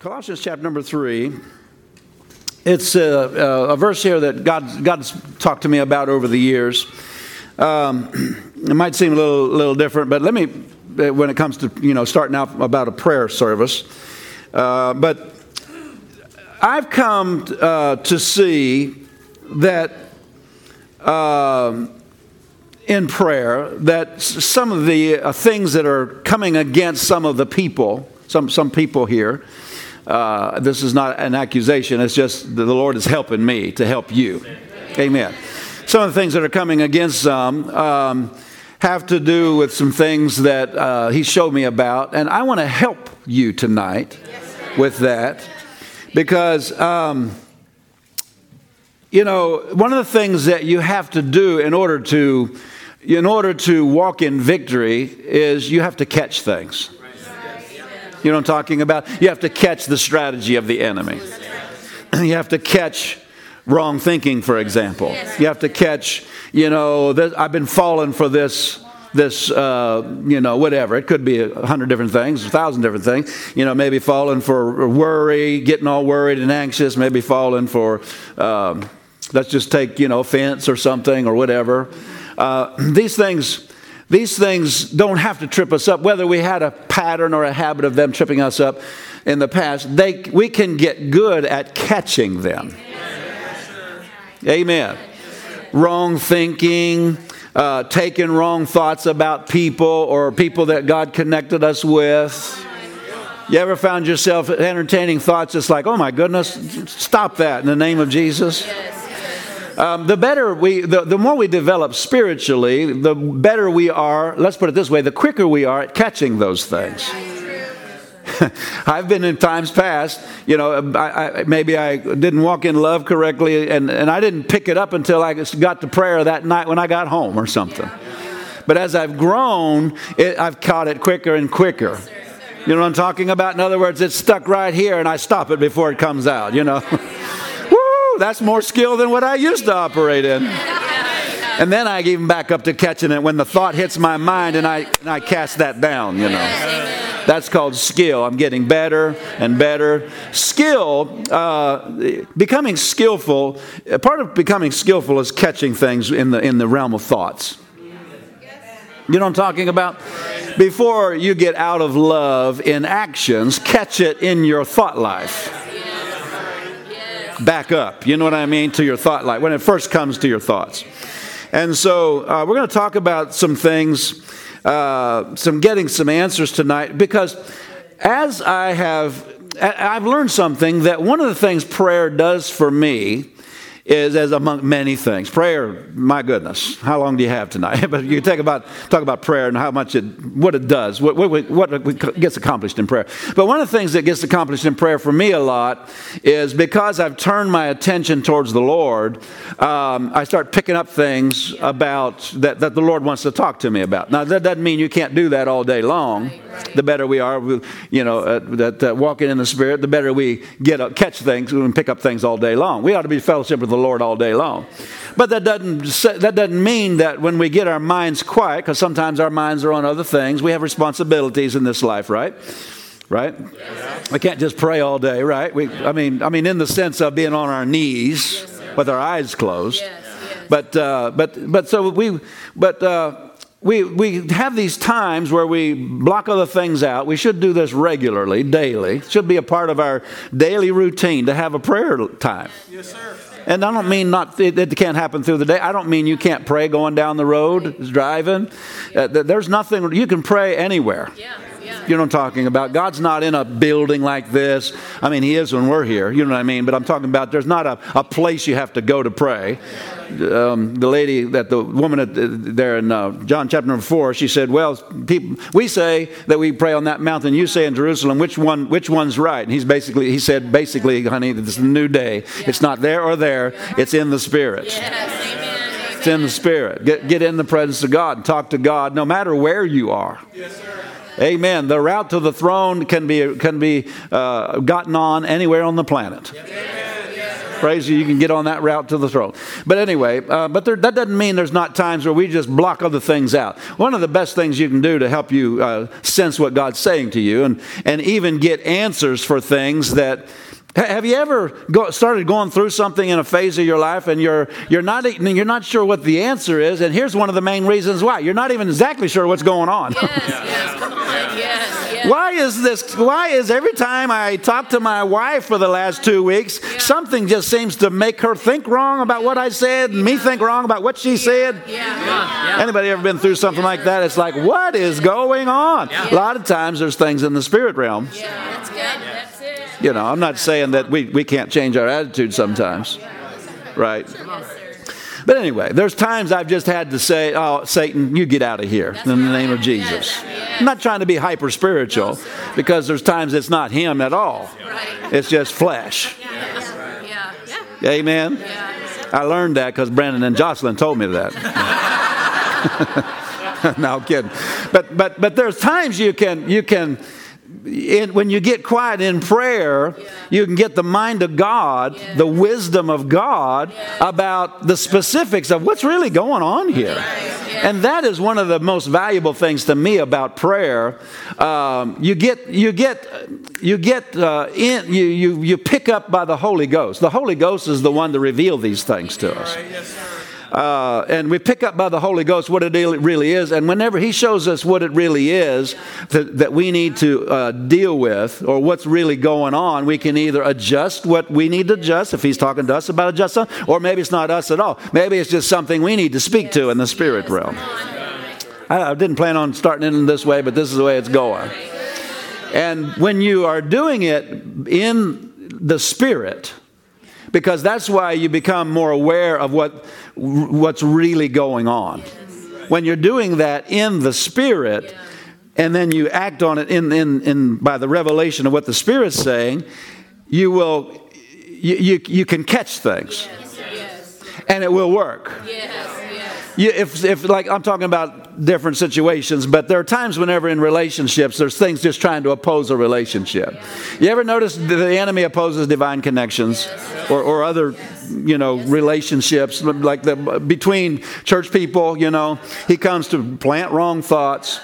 Colossians chapter number three. It's a, a, a, verse here that God, God's talked to me about over the years. Um, it might seem a little, little different, but let me, when it comes to you know starting out about a prayer service, uh, but I've come uh, to see that uh, in prayer that some of the uh, things that are coming against some of the people, some some people here uh, this is not an accusation, it's just the Lord is helping me to help you. Amen. Some of the things that are coming against some um, have to do with some things that uh, He showed me about, and I want to help you tonight with that because. Um, you know, one of the things that you have to do in order to in order to walk in victory is you have to catch things. You know what I'm talking about? You have to catch the strategy of the enemy. You have to catch wrong thinking, for example. You have to catch, you know, this, I've been falling for this this, uh, you know, whatever. It could be a hundred different things, a thousand different things. You know, maybe falling for worry, getting all worried and anxious, maybe falling for, um, let's just take, you know, offense or something or whatever. Uh, these things these things don't have to trip us up, whether we had a pattern or a habit of them tripping us up in the past. They, we can get good at catching them. Amen. Wrong thinking, uh, taking wrong thoughts about people or people that God connected us with. You ever found yourself entertaining thoughts It's like, oh my goodness, stop that in the name of Jesus? Um, the better we, the, the more we develop spiritually, the better we are. Let's put it this way: the quicker we are at catching those things. I've been in times past, you know, I, I, maybe I didn't walk in love correctly, and, and I didn't pick it up until I got to prayer that night when I got home or something. But as I've grown, it, I've caught it quicker and quicker. You know what I'm talking about? In other words, it's stuck right here, and I stop it before it comes out, you know. that's more skill than what I used to operate in. And then I even back up to catching it when the thought hits my mind and I, and I cast that down, you know. That's called skill. I'm getting better and better. Skill, uh, becoming skillful, part of becoming skillful is catching things in the, in the realm of thoughts. You know what I'm talking about? Before you get out of love in actions, catch it in your thought life back up, you know what I mean, to your thought life, when it first comes to your thoughts. And so uh, we're going to talk about some things, uh, some getting some answers tonight, because as I have, I've learned something that one of the things prayer does for me is as among many things. Prayer, my goodness, how long do you have tonight? but you take about talk about prayer and how much it, what it does, what, what, what gets accomplished in prayer. But one of the things that gets accomplished in prayer for me a lot is because I've turned my attention towards the Lord, um, I start picking up things about that, that the Lord wants to talk to me about. Now that doesn't mean you can't do that all day long. The better we are, you know, uh, that uh, walking in the Spirit, the better we get uh, catch things and pick up things all day long. We ought to be fellowship with the Lord all day long. But that doesn't, that doesn't mean that when we get our minds quiet, because sometimes our minds are on other things, we have responsibilities in this life, right? Right? Yeah. We can't just pray all day, right? We, I mean, I mean, in the sense of being on our knees yes, with our eyes closed. Yes, yes. But, uh, but, but so we, but, uh, we, we have these times where we block other things out. We should do this regularly, daily. It should be a part of our daily routine to have a prayer time. Yes, sir. And I don't mean not it, can't happen through the day. I don't mean you can't pray going down the road, driving. Uh, there's nothing you can pray anywhere. Yeah. You know what I'm talking about? God's not in a building like this. I mean, He is when we're here. You know what I mean? But I'm talking about there's not a, a place you have to go to pray. Um, the lady that the woman at, there in uh, John chapter number four, she said, "Well, people, we say that we pray on that mountain. You say in Jerusalem. Which one? Which one's right?" And he's basically, he said, basically, honey, it's a new day. It's not there or there. It's in the spirit. Yes, it's in the spirit. Get, get in the presence of God and talk to God, no matter where you are. Yes, Amen. The route to the throne can be can be uh, gotten on anywhere on the planet. Praise you, you can get on that route to the throne. But anyway, uh, but there, that doesn't mean there's not times where we just block other things out. One of the best things you can do to help you uh, sense what God's saying to you and, and even get answers for things that have you ever go, started going through something in a phase of your life and you're, you're, not, you're not sure what the answer is? And here's one of the main reasons why. You're not even exactly sure what's going on. Yes, yes, come on, yes, yes. Why is this? Why is every time I talk to my wife for the last two weeks, yeah. something just seems to make her think wrong about what I said and me think wrong about what she said? Yeah. Anybody ever been through something like that? It's like, what is going on? A lot of times there's things in the spirit realm. Yeah, that's good. You know, I'm not saying that we, we can't change our attitude sometimes, right? But anyway, there's times I've just had to say, oh, Satan, you get out of here in the name of Jesus. I'm not trying to be hyper spiritual because there's times it's not him at all, it's just flesh. Amen? I learned that because Brandon and Jocelyn told me that. no I'm kidding. But, but, but there's times you can, you can, in, when you get quiet in prayer, yeah. you can get the mind of God, yeah. the wisdom of God yeah. about the specifics of what's really going on here. Right. And that is one of the most valuable things to me about prayer. Um, you get, you get, you get uh, in, you, you, you pick up by the Holy Ghost. The Holy Ghost is the one to reveal these things to us. Right. Yes, uh, and we pick up by the Holy Ghost what it really is. And whenever He shows us what it really is that, that we need to uh, deal with or what's really going on, we can either adjust what we need to adjust if He's talking to us about adjusting, or maybe it's not us at all. Maybe it's just something we need to speak to in the spirit realm. I, I didn't plan on starting in this way, but this is the way it's going. And when you are doing it in the spirit, because that's why you become more aware of what, what's really going on. When you're doing that in the Spirit, and then you act on it in, in, in, by the revelation of what the Spirit's saying, you will you, you, you can catch things. And it will work. You, if, if like I'm talking about different situations, but there are times whenever in relationships there's things just trying to oppose a relationship. You ever notice the enemy opposes divine connections or, or other you know relationships like the between church people? You know, he comes to plant wrong thoughts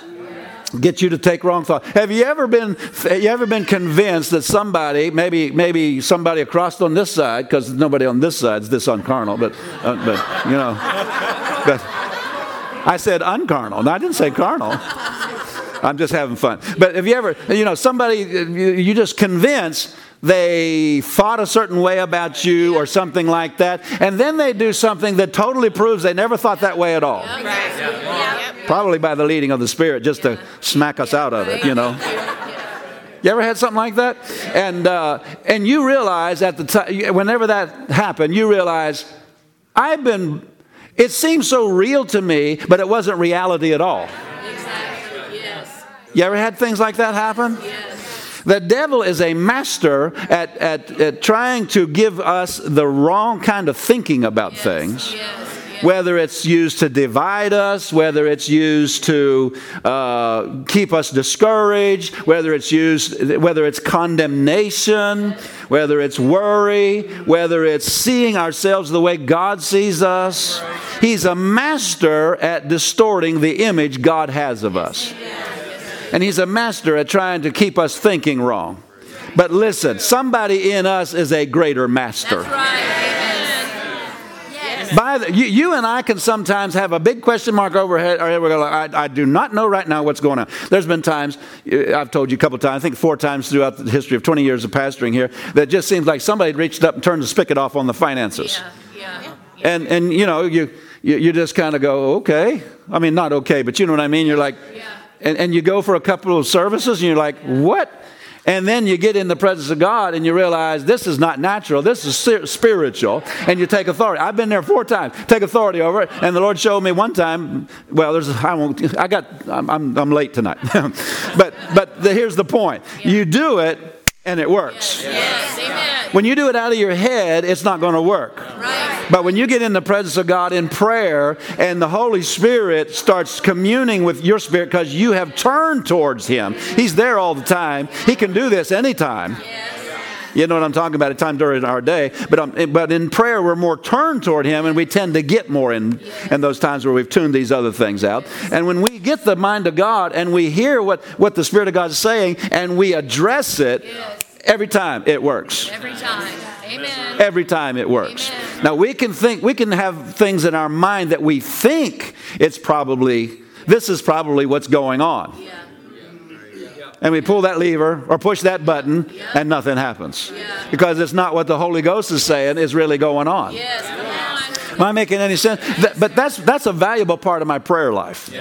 get you to take wrong thought. Have you ever been have you ever been convinced that somebody, maybe maybe somebody across on this side, because nobody on this side is this uncarnal, but uh, but you know, but I said uncarnal. No, I didn't say carnal. I'm just having fun. But have you ever, you know, somebody you just convince they thought a certain way about you or something like that, and then they do something that totally proves they never thought that way at all. Probably by the leading of the Spirit, just to smack us out of it, you know. You ever had something like that? And uh, and you realize at the time, whenever that happened, you realize I've been. It seemed so real to me, but it wasn't reality at all. Exactly. Yes. You ever had things like that happen? Yes. The devil is a master at, at, at trying to give us the wrong kind of thinking about yes, things. Yes. Whether it's used to divide us, whether it's used to uh, keep us discouraged, whether it's used, whether it's condemnation, whether it's worry, whether it's seeing ourselves the way God sees us. He's a master at distorting the image God has of us. And he's a master at trying to keep us thinking wrong. But listen, somebody in us is a greater master. By the, you, you, and I can sometimes have a big question mark overhead. Or we're going, I, I do not know right now what's going on. There's been times, uh, I've told you a couple times, I think four times throughout the history of 20 years of pastoring here, that just seems like somebody reached up and turned the spigot off on the finances. Yeah, yeah, yeah. And, and, you know, you, you, you just kind of go, okay. I mean, not okay, but you know what I mean? You're like, yeah and, and you go for a couple of services and you're like, what? And then you get in the presence of God and you realize this is not natural, this is spiritual, and you take authority. I've been there four times, take authority over it. And the Lord showed me one time, well, there's, I won't, I got, I'm, I'm, I'm late tonight. but but the, here's the point you do it and it works. Yes. Yes. When you do it out of your head, it's not going to work. Right. But when you get in the presence of God in prayer and the Holy Spirit starts communing with your spirit because you have turned towards Him, He's there all the time. He can do this anytime. Yes. You know what I'm talking about at time during our day. But, um, but in prayer, we're more turned toward Him and we tend to get more in, in those times where we've tuned these other things out. And when we get the mind of God and we hear what, what the Spirit of God is saying and we address it, every time it works. Every time. Amen. Every time it works. Amen. Now we can think, we can have things in our mind that we think it's probably, this is probably what's going on. Yeah. And we pull that lever or push that button and nothing happens. Yeah. Because it's not what the Holy Ghost is saying is really going on. Yes. Am I making any sense? Th- but that's, that's a valuable part of my prayer life.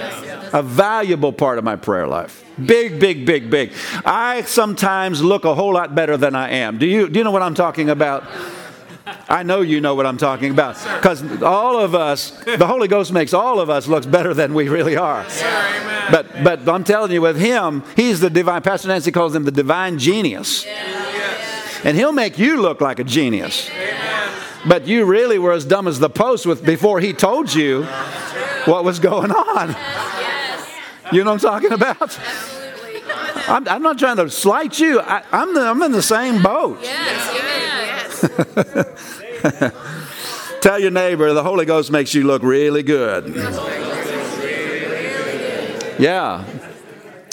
A valuable part of my prayer life. Big, big, big, big. I sometimes look a whole lot better than I am. Do you, do you know what I'm talking about? I know you know what I'm talking about. Because all of us, the Holy Ghost makes all of us look better than we really are. But, but I'm telling you, with Him, He's the divine, Pastor Nancy calls Him the divine genius. And He'll make you look like a genius. But you really were as dumb as the post with before he told you what was going on. You know what I'm talking about? I'm, I'm not trying to slight you. I, I'm, the, I'm in the same boat. Yes. Amen. Tell your neighbor the Holy Ghost makes you look really good. Yeah.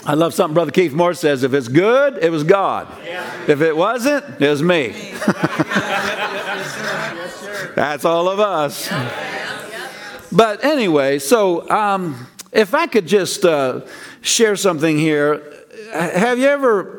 I love something Brother Keith Moore says if it's good, it was God. If it wasn't, it was me. That's all of us. But anyway, so um, if I could just uh, share something here. Have you ever,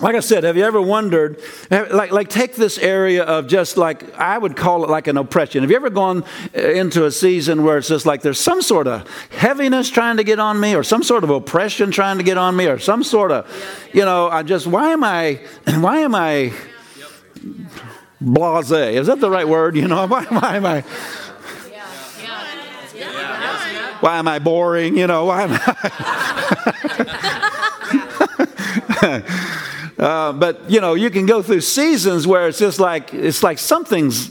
like I said, have you ever wondered, like, like take this area of just like, I would call it like an oppression. Have you ever gone uh, into a season where it's just like there's some sort of heaviness trying to get on me, or some sort of oppression trying to get on me, or some sort of, you know, I just, why am I, why am I blase? Is that the right word? You know, why, why am I, why am I boring? You know, why am I? uh, but you know, you can go through seasons where it's just like it's like something's.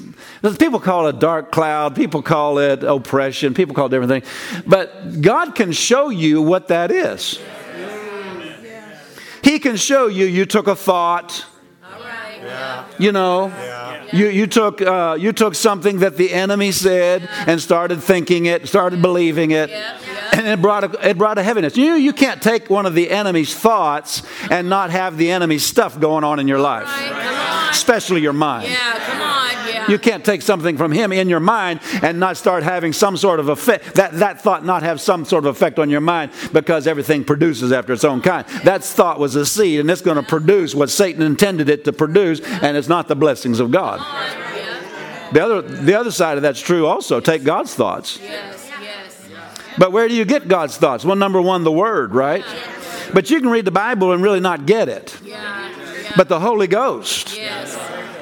People call it a dark cloud. People call it oppression. People call it different things. But God can show you what that is. He can show you. You took a thought. You know, you, you, took, uh, you took something that the enemy said and started thinking it, started believing it, Yeah. Yeah. and it brought, a, it brought a heaviness. You, you can't take one of the enemy's thoughts and not have the enemy's stuff going on in your life, Right. Especially your mind. Yeah. Come on. You can't take something from him in your mind and not start having some sort of effect, that, that thought not have some sort of effect on your mind because everything produces after its own kind. That thought was a seed and it's going to produce what Satan intended it to produce, and it's not the blessings of God. The other, the other side of that's true also. Take God's thoughts. But where do you get God's thoughts? Well, number one, the Word, right? But you can read the Bible and really not get it. But the Holy Ghost.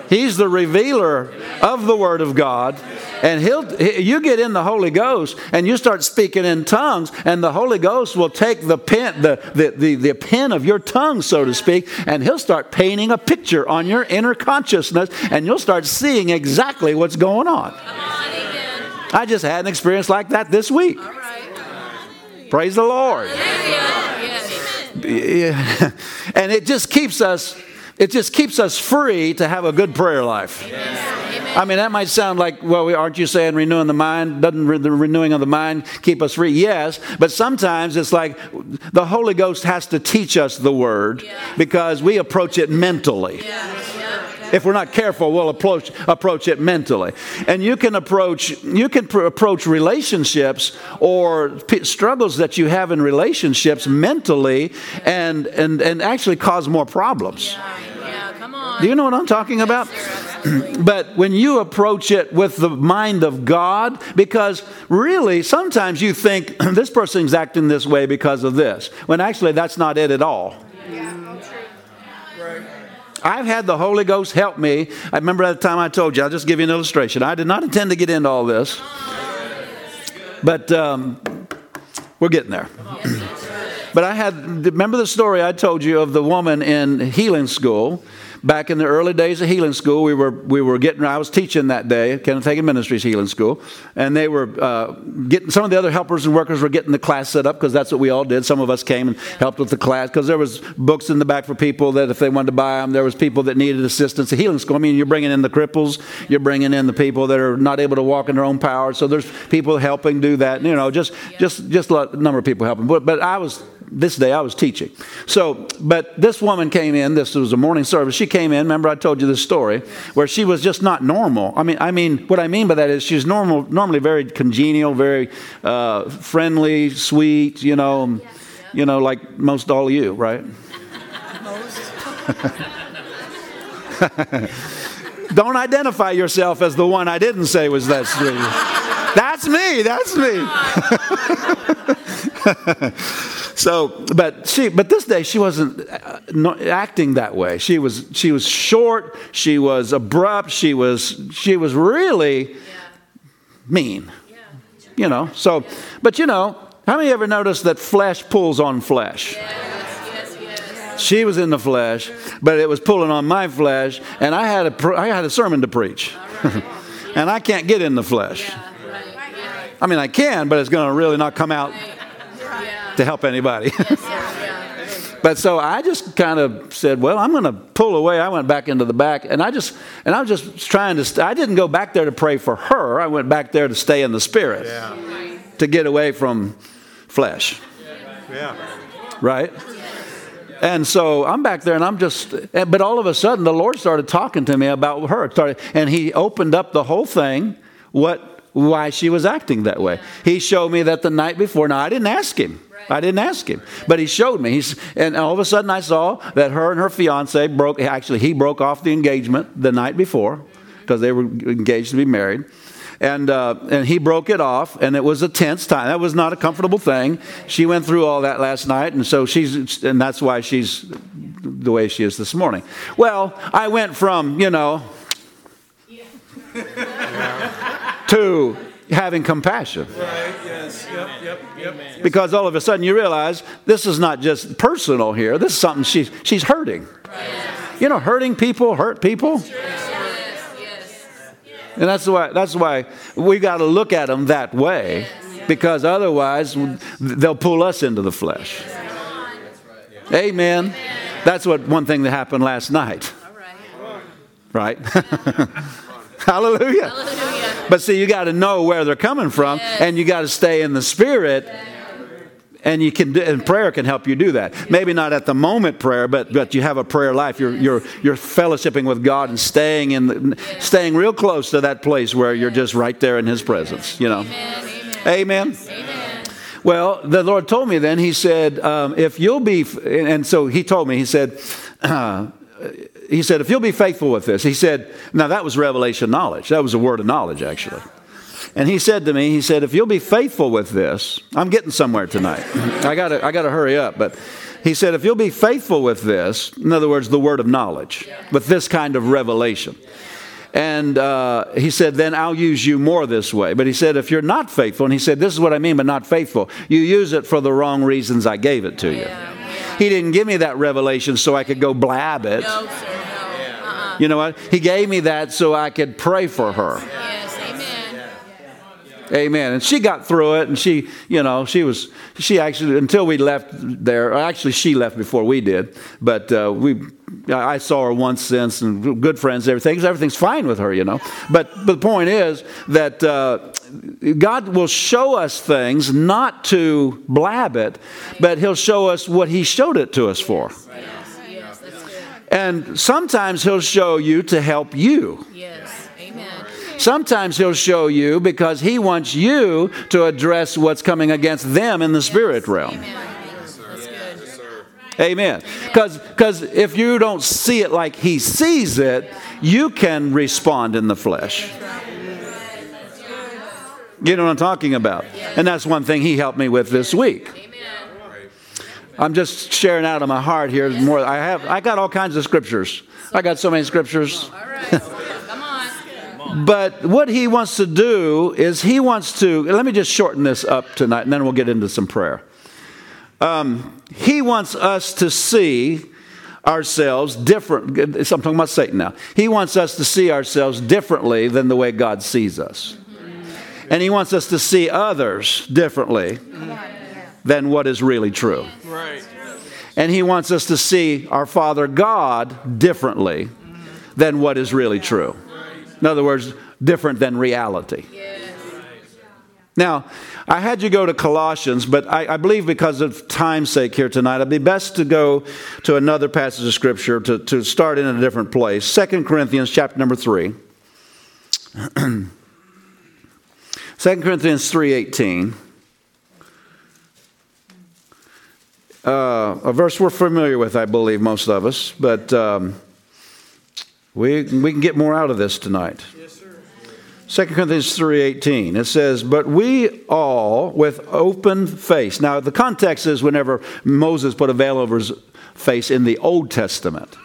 He's the revealer of the Word of God. And he'll, he- you get in the Holy Ghost and you start speaking in tongues, and the Holy Ghost will take the pen, the, the, the, the pen of your tongue, so to speak, and he'll start painting a picture on your inner consciousness, and you'll start seeing exactly what's going on. On. I just had an experience like that this week. Praise the Lord. Yeah. And it just keeps us, it just keeps us free to have a good prayer life. I mean, that might sound like, well, aren't you saying renewing the mind? Doesn't the renewing of the mind keep us free? Yes, but sometimes it's like the Holy Ghost has to teach us the word because we approach it mentally. If we're not careful, we'll approach, approach it mentally. And you can approach, you can pr- approach relationships or p- struggles that you have in relationships mentally and, and, and actually cause more problems. Yeah. Come on. Do you know what I'm talking about? but when you approach it with the mind of God, because really sometimes you think this person's acting this way because of this, when actually that's not it at all. I've had the Holy Ghost help me. I remember at the time I told you, I'll just give you an illustration. I did not intend to get into all this, but um, we're getting there. But I had, remember the story I told you of the woman in healing school back in the early days of healing school, we were we were getting. I was teaching that day, Kenneth Hagin Ministries healing school, and they were uh, getting. Some of the other helpers and workers were getting the class set up because that's what we all did. Some of us came and helped with the class because there was books in the back for people that if they wanted to buy them, there was people that needed assistance. The healing school. I mean, you're bringing in the cripples, you're bringing in the people that are not able to walk in their own power. So there's people helping do that. You know, just just just a number of people helping. But but I was this day I was teaching. So, but this woman came in. This was a morning service. She came in. Remember, I told you this story where she was just not normal. I mean, I mean, what I mean by that is she's normal, normally very congenial, very uh, friendly, sweet. You know, you know, like most all of you, right? Don't identify yourself as the one I didn't say was that sweet. That's me. That's me. so, but she, but this day she wasn't uh, acting that way. She was, she was short. She was abrupt. She was, she was really mean. You know. So, but you know, how many ever noticed that flesh pulls on flesh? She was in the flesh, but it was pulling on my flesh, and I had a, I had a sermon to preach. and I can't get in the flesh. I mean, I can, but it's going to really not come out to help anybody. but so I just kind of said, "Well, I'm going to pull away." I went back into the back, and I just and I was just trying to. St- I didn't go back there to pray for her. I went back there to stay in the spirit, yeah. to get away from flesh. Yeah. Right. And so I'm back there and I'm just, eh, but all of a sudden the Lord started talking to me about her. Started, and He opened up the whole thing, what, why she was acting that way. He showed me that the night before. Now, I didn't ask him. I didn't ask him, but he showed me. He's, and all of a sudden I saw that her and her fiance broke, actually, he broke off the engagement the night before because they were engaged to be married and uh, and he broke it off, and it was a tense time. That was not a comfortable thing. She went through all that last night, and so she's and that's why she's the way she is this morning. Well, I went from you know to having compassion. Right, yes, yep, yep, yep. Because all of a sudden you realize this is not just personal here. This is something she's she's hurting. You know, hurting people hurt people. Yes. And that's why, that's why we got to look at them that way because otherwise they'll pull us into the flesh. Amen. That's what one thing that happened last night. Right? Hallelujah. But see, you got to know where they're coming from and you got to stay in the spirit and you can do, and prayer can help you do that. Maybe not at the moment prayer but but you have a prayer life. You're you're you're fellowshipping with god and staying in the, staying real close to that place where you're just right there in his presence you know? Amen, amen. amen. well the lord told me then he said um, if you'll be and so he told me he said uh, he said if you'll be faithful with this he said now that was revelation knowledge that was a word of knowledge actually and he said to me, he said, if you'll be faithful with this, I'm getting somewhere tonight. I gotta, I gotta hurry up. But he said, if you'll be faithful with this, in other words, the word of knowledge, with this kind of revelation. And uh, he said, then I'll use you more this way. But he said, if you're not faithful, and he said, this is what I mean by not faithful, you use it for the wrong reasons I gave it to you. He didn't give me that revelation so I could go blab it. No, sir, no. Uh-uh. You know what? He gave me that so I could pray for her. Amen. And she got through it, and she, you know, she was, she actually, until we left there, actually, she left before we did, but uh, we, I saw her once since, and good friends, everything, everything's fine with her, you know. But, but the point is that uh, God will show us things not to blab it, but He'll show us what He showed it to us for. And sometimes He'll show you to help you. Yes. Sometimes He'll show you because He wants you to address what's coming against them in the spirit realm. Amen. Because if you don't see it like He sees it, you can respond in the flesh. You know what I'm talking about? And that's one thing He helped me with this week. I'm just sharing out of my heart here more. I have I got all kinds of scriptures. I got so many scriptures. But what he wants to do is he wants to, let me just shorten this up tonight and then we'll get into some prayer. Um, he wants us to see ourselves different. I'm talking about Satan now. He wants us to see ourselves differently than the way God sees us. And he wants us to see others differently than what is really true. And he wants us to see our Father God differently than what is really true. In other words, different than reality. Now, I had you go to Colossians, but I, I, believe because of time's sake here tonight, it'd be best to go to another passage of Scripture to, to start in a different place. Second Corinthians chapter number 3. 2 Corinthians 3.18. Uh, a verse we're familiar with, I believe, most of us, but um, we, we can get more out of this tonight. Yes, sir. 2 Corinthians 3:18 it says but we all with open face now the context is whenever Moses put a veil over his face in the Old Testament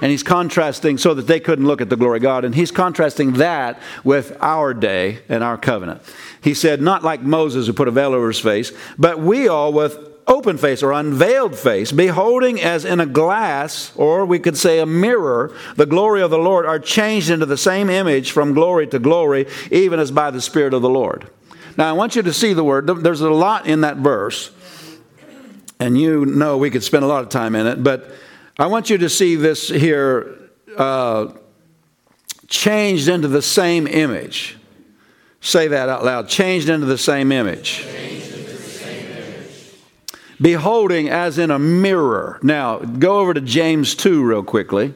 and he's contrasting so that they couldn't look at the glory of God and he's contrasting that with our day and our covenant he said not like Moses who put a veil over his face but we all with open face or unveiled face, beholding as in a glass, or we could say a mirror, the glory of the Lord, are changed into the same image from glory to glory, even as by the Spirit of the Lord. Now, I want you to see the word. There's a lot in that verse, and you know we could spend a lot of time in it, but I want you to see this here uh, changed into the same image. Say that out loud. Changed into the same image beholding as in a mirror. Now, go over to James 2 real quickly.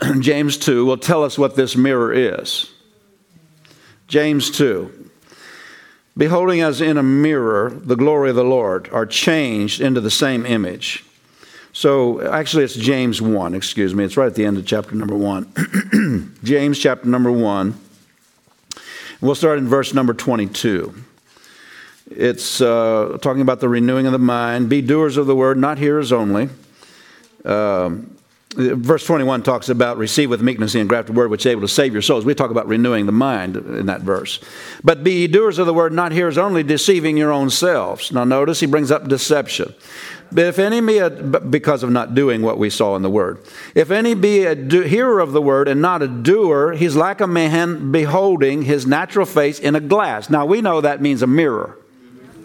James 2 will tell us what this mirror is. James 2. Beholding as in a mirror the glory of the Lord are changed into the same image. So, actually, it's James 1, excuse me. It's right at the end of chapter number 1. James chapter number 1. We'll start in verse number 22. It's uh, talking about the renewing of the mind. Be doers of the word, not hearers only. Um, verse 21 talks about receive with meekness and graft the engrafted word which is able to save your souls. We talk about renewing the mind in that verse. But be doers of the word, not hearers only, deceiving your own selves. Now notice he brings up deception. If any be a, because of not doing what we saw in the word, if any be a do, hearer of the word and not a doer, he's like a man beholding his natural face in a glass. Now we know that means a mirror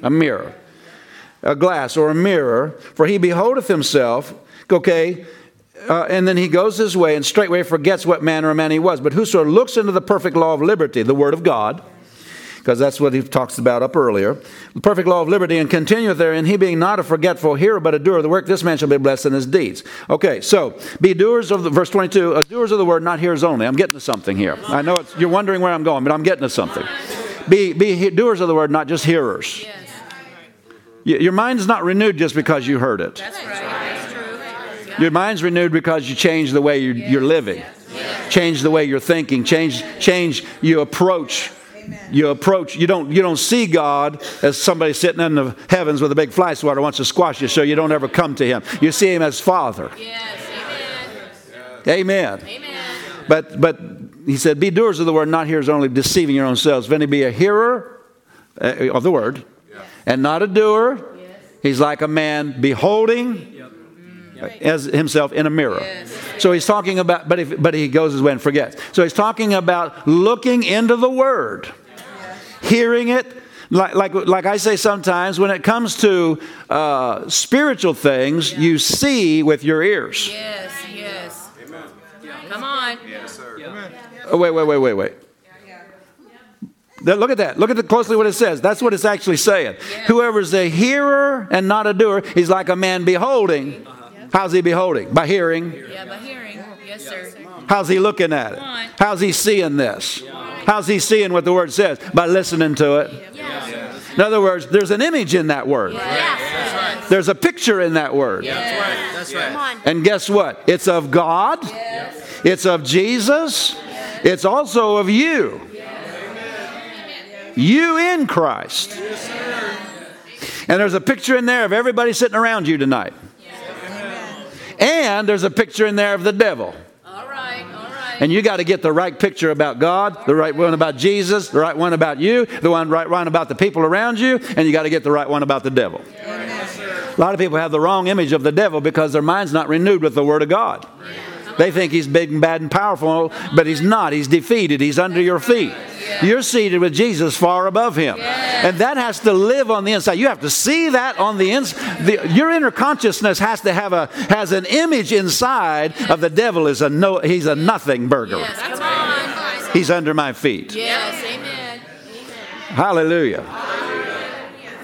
a mirror, a glass or a mirror, for he beholdeth himself, okay, uh, and then he goes his way and straightway forgets what manner of man he was. But whoso looks into the perfect law of liberty, the word of God, because that's what he talks about up earlier. The perfect law of liberty and continueth therein, he being not a forgetful hearer, but a doer of the work, this man shall be blessed in his deeds. Okay, so be doers of the, verse 22, uh, doers of the word, not hearers only. I'm getting to something here. I know you're wondering where I'm going, but I'm getting to something. Be, be doers of the word, not just hearers. Yes. Your mind's not renewed just because you heard it. That's right. That's. Your mind's renewed because you change the way you're, you're living, change the way you're thinking, change, change you approach. You approach. You don't. You don't see God as somebody sitting in the heavens with a big fly swatter wants to squash you, so you don't ever come to Him. You see Him as Father. Yes. Amen. Amen. But but He said, "Be doers of the word, not hearers only, deceiving your own selves. If any be a hearer uh, of the word, and not a doer. He's like a man beholding as himself in a mirror. So he's talking about, but, if, but he goes his way and forgets. So he's talking about looking into the Word, hearing it. Like, like, like I say sometimes, when it comes to uh, spiritual things, you see with your ears. Yes. Yes. Amen. Come on. Yes, sir. Oh, wait, wait, wait, wait, wait. Look at that. Look at the, closely what it says. That's what it's actually saying. Yeah. Whoever's a hearer and not a doer, he's like a man beholding. Uh-huh. How's he beholding? By hearing. Yeah, by hearing. Yes, sir. How's he looking at it? How's he seeing this? How's he seeing what the word says? By listening to it. Yeah. In other words, there's an image in that word. Yes. There's a picture in that word. That's right. That's right. And guess what? It's of God. Yes. It's of Jesus. It's also of you. You in Christ. And there's a picture in there of everybody sitting around you tonight. And there's a picture in there of the devil. All right, all right. And you got to get the right picture about God, the right one about Jesus, the right one about you, the one right one about the people around you, and you got to get the right one about the devil. A lot of people have the wrong image of the devil because their mind's not renewed with the Word of God. They think he's big and bad and powerful, but he's not. He's defeated. He's under your feet. You're seated with Jesus far above him. And that has to live on the inside. You have to see that on the inside. Your inner consciousness has to have a has an image inside of the devil is a no he's a nothing burger. Yes. He's under my feet. Yes, amen. Hallelujah.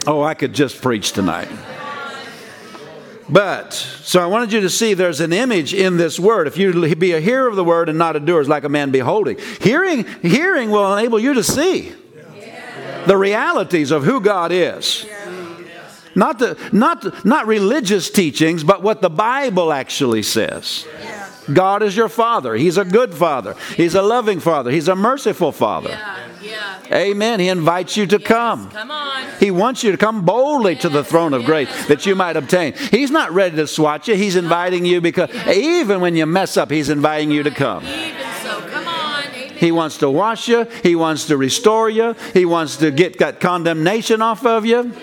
Oh, I could just preach tonight. But, so I wanted you to see there's an image in this word. If you be a hearer of the word and not a doer, is like a man beholding. Hearing, hearing will enable you to see the realities of who God is. Not, the, not, not religious teachings, but what the Bible actually says. God is your father. He's a good father. He's a loving father. He's a merciful father. Yeah. Amen. He invites you to come. Come on. He wants you to come boldly to the throne of grace that you might obtain. He's not ready to swat you. He's inviting you because even when you mess up, He's inviting you to come. Even so, come on. He wants to wash you. He wants to restore you. He wants to get that condemnation off of you.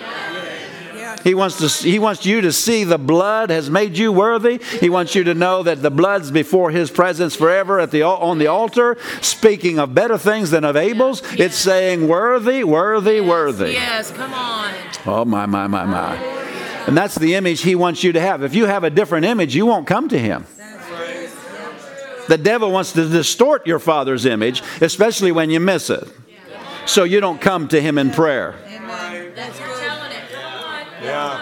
He wants to he wants you to see the blood has made you worthy. He wants you to know that the blood's before his presence forever at the on the altar, speaking of better things than of Abel's. It's saying worthy, worthy, worthy. Yes, come on. Oh my my my my. And that's the image he wants you to have. If you have a different image, you won't come to him. The devil wants to distort your father's image, especially when you miss it. So you don't come to him in prayer. That's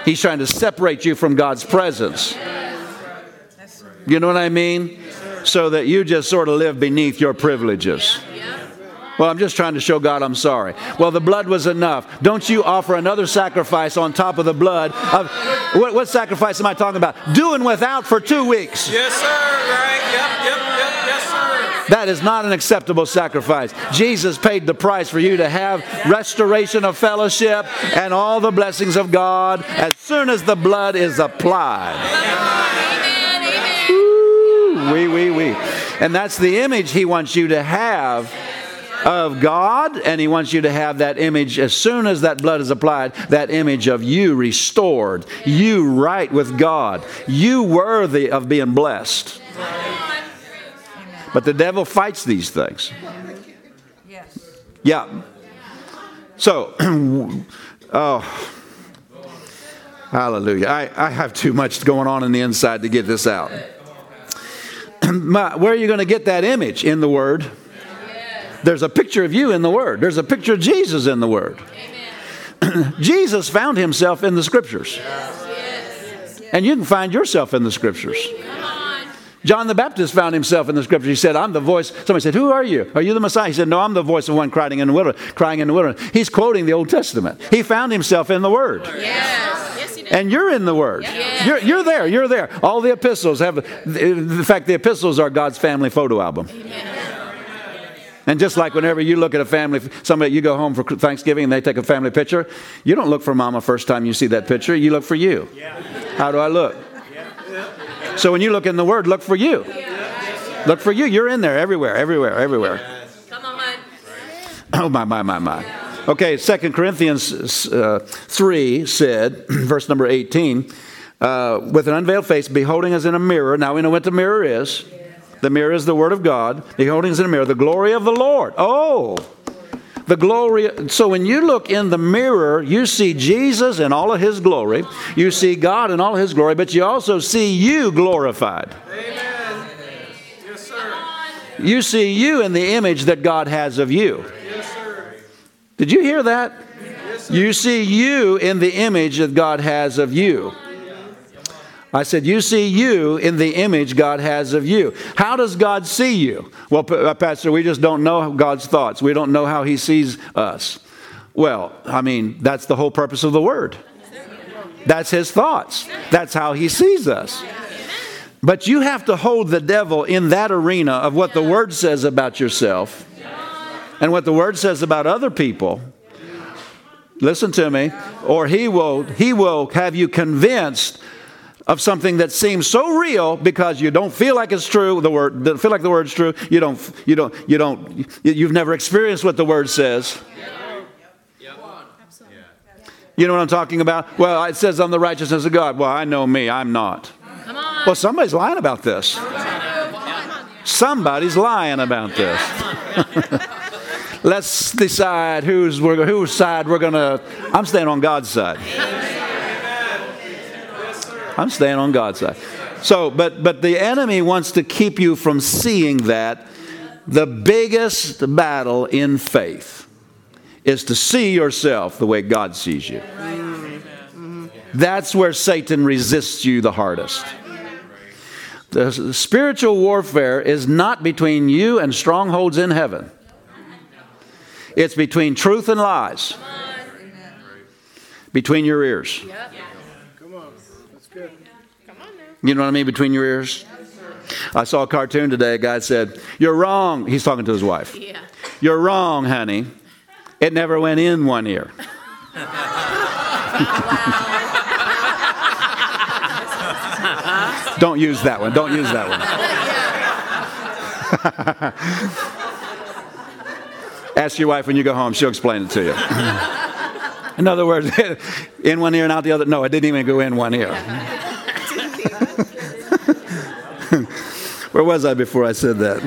He's trying to separate you from God's presence. You know what I mean? So that you just sort of live beneath your privileges. Well, I'm just trying to show God I'm sorry. Well, the blood was enough. Don't you offer another sacrifice on top of the blood of what, what sacrifice am I talking about? Doing without for two weeks. Yes, sir. Right. Yep, yep. That is not an acceptable sacrifice. Jesus paid the price for you to have restoration of fellowship and all the blessings of God as soon as the blood is applied. Amen. Wee, wee, wee. And that's the image he wants you to have of God, and he wants you to have that image as soon as that blood is applied, that image of you restored, you right with God, you worthy of being blessed. But the devil fights these things. Yes. Yeah. So, oh, hallelujah. I, I have too much going on in the inside to get this out. Where are you going to get that image? In the Word. There's a picture of you in the Word. There's a picture of Jesus in the Word. Jesus found himself in the Scriptures. And you can find yourself in the Scriptures. Come on. John the Baptist found himself in the scripture. He said, I'm the voice. Somebody said, Who are you? Are you the Messiah? He said, No, I'm the voice of one crying in the wilderness. Crying in the wilderness. He's quoting the Old Testament. He found himself in the Word. Yes. Yes, he did. And you're in the Word. Yeah. You're, you're there. You're there. All the epistles have, in fact, the epistles are God's family photo album. And just like whenever you look at a family, somebody, you go home for Thanksgiving and they take a family picture, you don't look for mama first time you see that picture. You look for you. Yeah. How do I look? So when you look in the Word, look for you. Look for you. You're in there everywhere, everywhere, everywhere. Come on. Oh, my, my, my, my. Okay, Second Corinthians uh, 3 said, verse number 18, uh, with an unveiled face, beholding as in a mirror. Now we know what the mirror is. The mirror is the Word of God. Beholding as in a mirror, the glory of the Lord. Oh, the glory. So when you look in the mirror, you see Jesus in all of his glory. You see God in all his glory, but you also see you glorified. Amen. Yes, sir. You see you in the image that God has of you. Yes, sir. Did you hear that? You see you in the image that God has of you. I said, You see you in the image God has of you. How does God see you? Well, uh, Pastor, we just don't know God's thoughts. We don't know how He sees us. Well, I mean, that's the whole purpose of the Word. That's His thoughts, that's how He sees us. But you have to hold the devil in that arena of what the Word says about yourself and what the Word says about other people listen to me or he will he will have you convinced of something that seems so real because you don't feel like it's true the word don't feel like the word's true you don't you don't you don't you- you've never experienced what the word says You know what I'm talking about? Well, it says I'm the righteousness of God. Well, I know me, I'm not. Well, somebody's lying about this. Somebody's lying about this. Let's decide who's we're, whose side we're to. I'm staying on God's side. I'm staying on God's side. So, but, but the enemy wants to keep you from seeing that. The biggest battle in faith is to see yourself the way God sees you. That's where Satan resists you the hardest. The spiritual warfare is not between you and strongholds in heaven. It's between truth and lies. Between your ears. Come on. That's. You know what I mean? Between your ears. I saw a cartoon today. A guy said, You're wrong. He's talking to his wife. Yeah. You're wrong, honey. It never went in one ear. Don't use that one. Don't use that one. Ask your wife when you go home, she'll explain it to you. In other words, in one ear and out the other. No, it didn't even go in one ear. Where was I before I said that?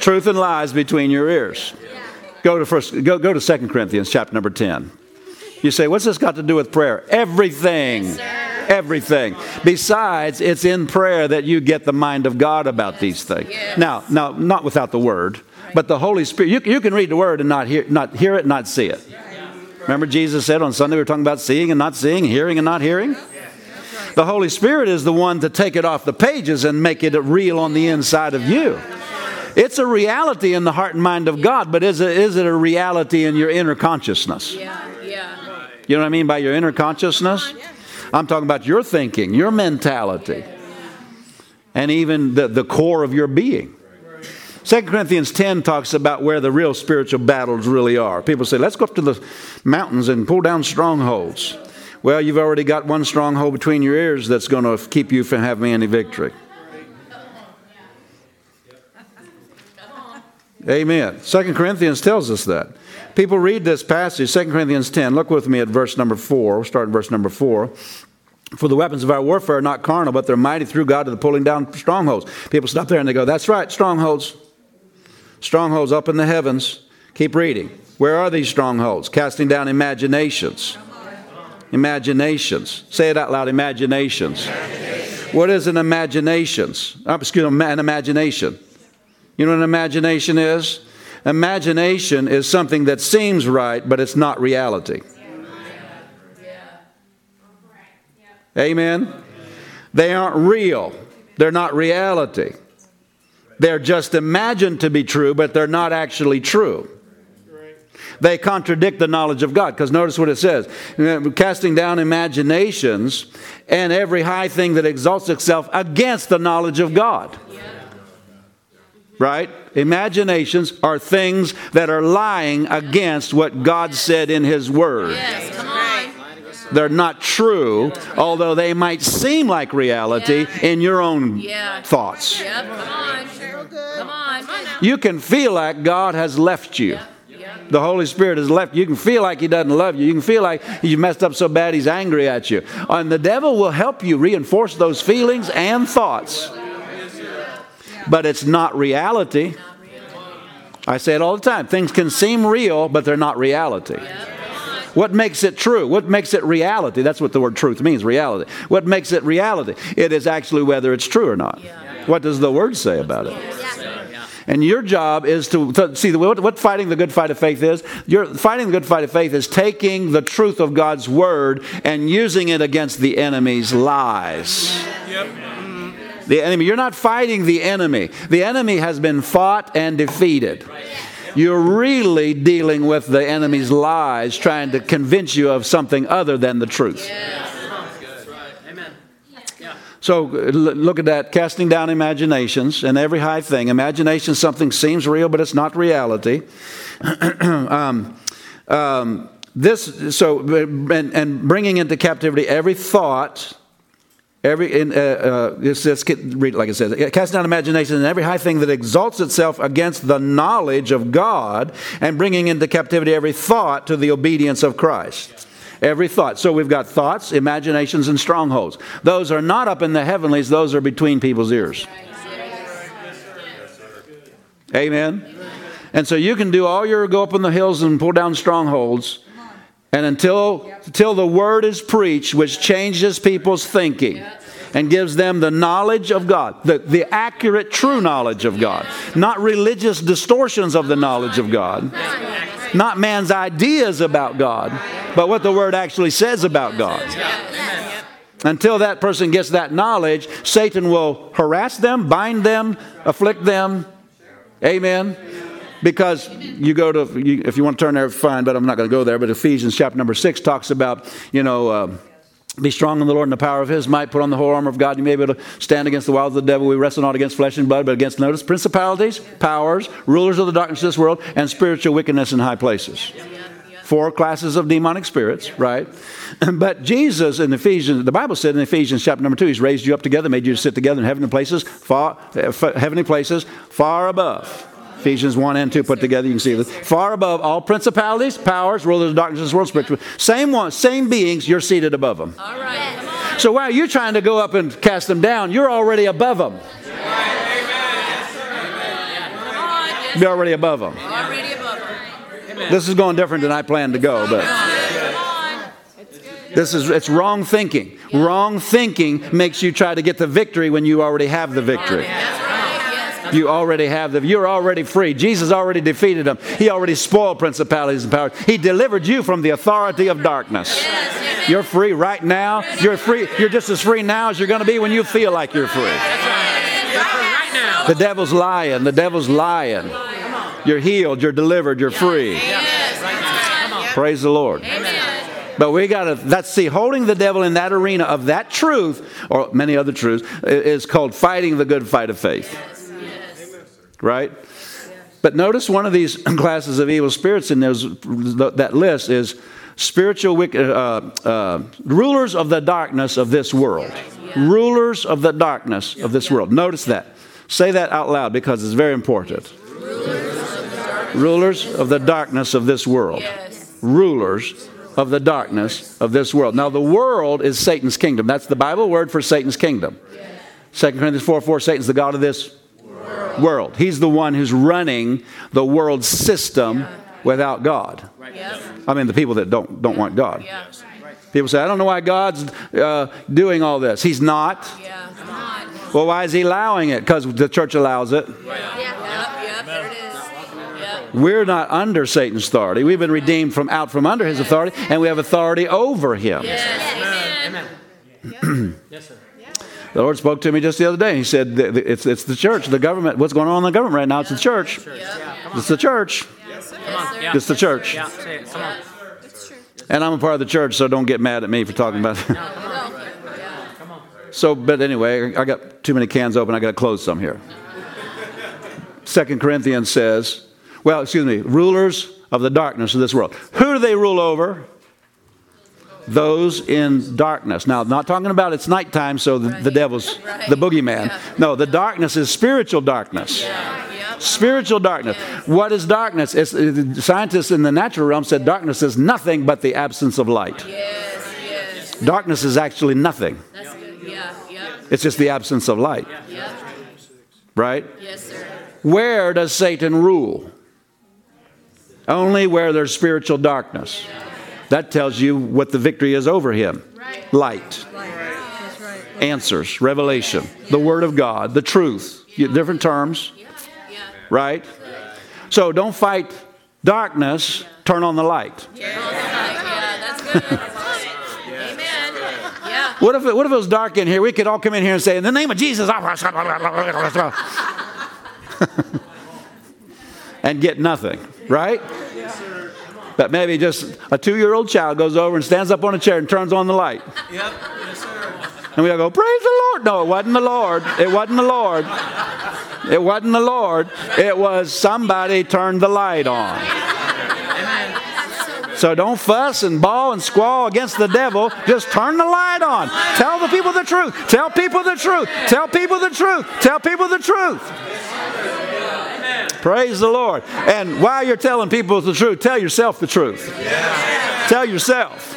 Truth and lies between your ears. Go to first go, go to 2 Corinthians chapter number 10. You say, what's this got to do with prayer? Everything. Everything. Besides, it's in prayer that you get the mind of God about these things. Now, now, not without the word, but the Holy Spirit. You, you can read the word and not hear, not hear it, not see it. Remember, Jesus said on Sunday we were talking about seeing and not seeing, hearing and not hearing. The Holy Spirit is the one to take it off the pages and make it real on the inside of you. It's a reality in the heart and mind of God, but is it, is it a reality in your inner consciousness? You know what I mean by your inner consciousness? I'm talking about your thinking, your mentality, and even the, the core of your being. 2 Corinthians 10 talks about where the real spiritual battles really are. People say, let's go up to the mountains and pull down strongholds. Well, you've already got one stronghold between your ears that's going to keep you from having any victory. Amen. 2 Corinthians tells us that. People read this passage, 2 Corinthians 10. Look with me at verse number 4. We'll start in verse number 4. For the weapons of our warfare are not carnal, but they're mighty through God to the pulling down strongholds. People stop there and they go, That's right, strongholds. Strongholds up in the heavens. Keep reading. Where are these strongholds? Casting down imaginations. Imaginations. Say it out loud imaginations. What is an imaginations? Oh, excuse me, an imagination. You know what an imagination is? Imagination is something that seems right, but it's not reality. Amen? They aren't real, they're not reality. They're just imagined to be true, but they're not actually true. They contradict the knowledge of God. Because notice what it says casting down imaginations and every high thing that exalts itself against the knowledge of God right? Imaginations are things that are lying against what God said in His Word. Yes. They're not true, although they might seem like reality in your own Yeah. thoughts. Yep. Come on. Come on. You can feel like God has left you. The Holy Spirit has left you. You can feel like He doesn't love you. You can feel like you messed up so bad He's angry at you. And the devil will help you reinforce those feelings and thoughts. But it's not reality. I say it all the time. Things can seem real, but they're not reality. What makes it true? What makes it reality? That's what the word truth means, reality. What makes it reality? It is actually whether it's true or not. What does the word say about it? And your job is to, to see what, what fighting the good fight of faith is. You're, fighting the good fight of faith is taking the truth of God's word and using it against the enemy's lies. The enemy. You're not fighting the enemy. The enemy has been fought and defeated. You're really dealing with the enemy's lies, trying to convince you of something other than the truth. So look at that, casting down imaginations and every high thing. Imagination, something seems real, but it's not reality. um, um, this, so, and, and bringing into captivity every thought Every in, uh, uh, let's, get, read it like it says. Cast down imagination and every high thing that exalts itself against the knowledge of God, and bringing into captivity every thought to the obedience of Christ. Every thought. So we've got thoughts, imaginations, and strongholds. Those are not up in the heavenlies; those are between people's ears. Amen. And so you can do all your go up in the hills and pull down strongholds. And until, until the word is preached, which changes people's thinking and gives them the knowledge of God, the, the accurate, true knowledge of God, not religious distortions of the knowledge of God, not man's ideas about God, but what the word actually says about God. Until that person gets that knowledge, Satan will harass them, bind them, afflict them. Amen because you go to, you, if you want to turn there, fine, but I'm not going to go there. But Ephesians chapter number six talks about, you know, uh, be strong in the Lord and the power of His might. Put on the whole armor of God. You may be able to stand against the wiles of the devil. We wrestle not against flesh and blood, but against, notice, principalities, powers, rulers of the darkness of this world, and spiritual wickedness in high places. Four classes of demonic spirits, right? But Jesus in Ephesians, the Bible said in Ephesians chapter number two, He's raised you up together, made you to sit together in heavenly places, far, uh, heavenly places, far above Ephesians 1 and 2 put together, you can see this. Far above all principalities, powers, rulers of darkness, this world, spiritual. Same one, same beings, you're seated above them. All right. So while you're trying to go up and cast them down, you're already above them. You're already above them. Already above them. This is going different than I planned to go, but this is it's wrong thinking. Wrong thinking makes you try to get the victory when you already have the victory. You already have them. You're already free. Jesus already defeated them. He already spoiled principalities and powers. He delivered you from the authority of darkness. You're free right now. You're free. You're just as free now as you're going to be when you feel like you're free. The devil's lying. The devil's lying. You're healed. You're delivered. You're free. Praise the Lord. But we got to, that's, see, holding the devil in that arena of that truth, or many other truths, is called fighting the good fight of faith right? But notice one of these classes of evil spirits in those, that list is spiritual wicked, uh, uh, rulers of the darkness of this world. Rulers of the darkness of this world. Notice that. Say that out loud because it's very important. Rulers of the darkness of this world. Rulers of the darkness of this world. Now, the world is Satan's kingdom. That's the Bible word for Satan's kingdom. 2 Corinthians 4 4 Satan's the God of this world. He's the one who's running the world system without God. I mean, the people that don't, don't want God. People say, I don't know why God's uh, doing all this. He's not. Well, why is He allowing it? Because the church allows it. We're not under Satan's authority. We've been redeemed from out from under his authority, and we have authority over him. Yes. Amen. yes, sir. The Lord spoke to me just the other day. He said, it's, it's the church, the government. What's going on in the government right now? It's the church. It's the church. It's the church. And I'm a part of the church, so don't get mad at me for talking about it. So, but anyway, I got too many cans open. I got to close some here. Second Corinthians says, well, excuse me, rulers of the darkness of this world. Who do they rule over? Those in darkness. Now, not talking about it's nighttime, so the, the devil's right. the boogeyman. Yeah. No, the darkness is spiritual darkness. Yeah. Spiritual darkness. What is darkness? It's, uh, scientists in the natural realm said darkness is nothing but the absence of light. Yes, yes. Darkness is actually nothing. That's good. Yeah, yep. It's just the absence of light. Right? Yes, sir. Where does Satan rule? Only where there's spiritual darkness. Yeah. That tells you what the victory is over him right. light, right. answers, revelation, the Word of God, the truth. Different terms, right? So don't fight darkness, turn on the light. What if, it, what if it was dark in here? We could all come in here and say, In the name of Jesus, and get nothing, right? But maybe just a two year old child goes over and stands up on a chair and turns on the light. Yep. Yes, sir. And we all go, Praise the Lord. No, it wasn't the Lord. It wasn't the Lord. It wasn't the Lord. It was somebody turned the light on. So don't fuss and bawl and squall against the devil. Just turn the light on. Tell the people the truth. Tell people the truth. Tell people the truth. Tell people the truth. Praise the Lord. And while you're telling people the truth, tell yourself the truth. Tell yourself.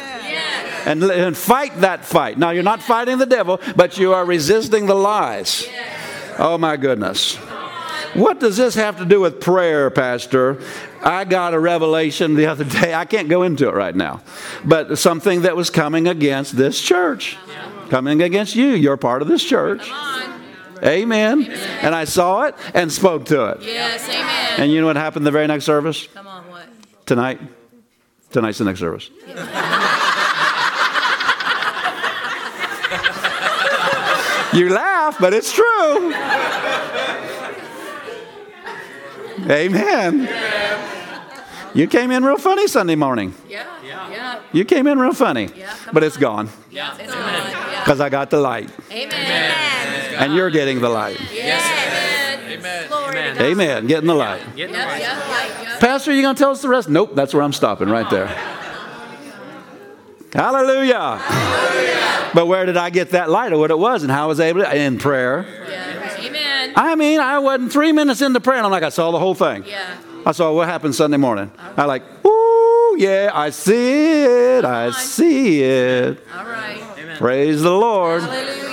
And, and fight that fight. Now, you're not fighting the devil, but you are resisting the lies. Oh, my goodness. What does this have to do with prayer, Pastor? I got a revelation the other day. I can't go into it right now, but something that was coming against this church, coming against you. You're part of this church. Come on. Amen. And I saw it and spoke to it. Yes, amen. And you know what happened the very next service? Come on, what? Tonight? Tonight's the next service. you laugh, but it's true. Amen. You came in real funny Sunday morning. Yeah, yeah, You came in real funny, Yeah, but it's gone yeah. It's gone. Because I got the light, Amen. And you're getting the light. Yes, amen. Amen. Glory to Amen. Getting the light. Get Yep, yep, yep, yep. Pastor, you going to tell us the rest? Nope, that's where I'm stopping right there. Hallelujah. Hallelujah. But where did I get that light or what it was and how I was able to? In prayer. Yeah. Amen. I mean, I wasn't three minutes into prayer and I'm like, I saw the whole thing. Yeah. I saw what happened Sunday morning. I like, ooh, yeah, I see it. I see it. All right. Amen. Praise the Lord. Hallelujah.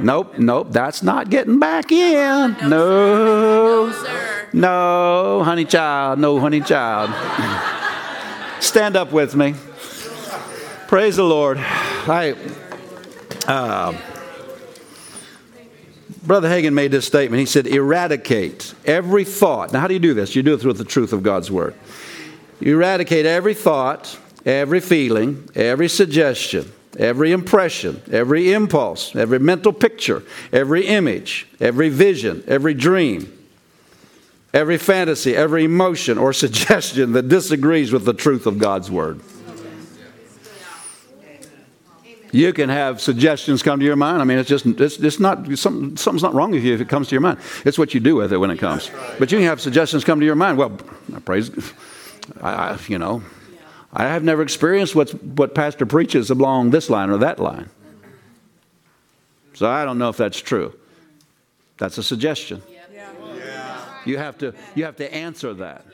Nope, nope, that's not getting back in. No, No, sir. no, honey child, no, honey child. Stand up with me. Praise the Lord. I, uh, Brother Hagin made this statement. He said, eradicate every thought. Now, how do you do this? You do it through the truth of God's Word. You eradicate every thought, every feeling, every suggestion, every impression, every impulse, every mental picture, every image, every vision, every dream, every fantasy, every emotion or suggestion that disagrees with the truth of God's Word. You can have suggestions come to your mind. I mean, it's just it's, it's not something, something's not wrong with you if it comes to your mind. It's what you do with it when it comes. But you can have suggestions come to your mind. Well, praise, I, I, you know, I have never experienced what's, what pastor preaches along this line or that line. So I don't know if that's true. That's a suggestion. You have to you have to answer that.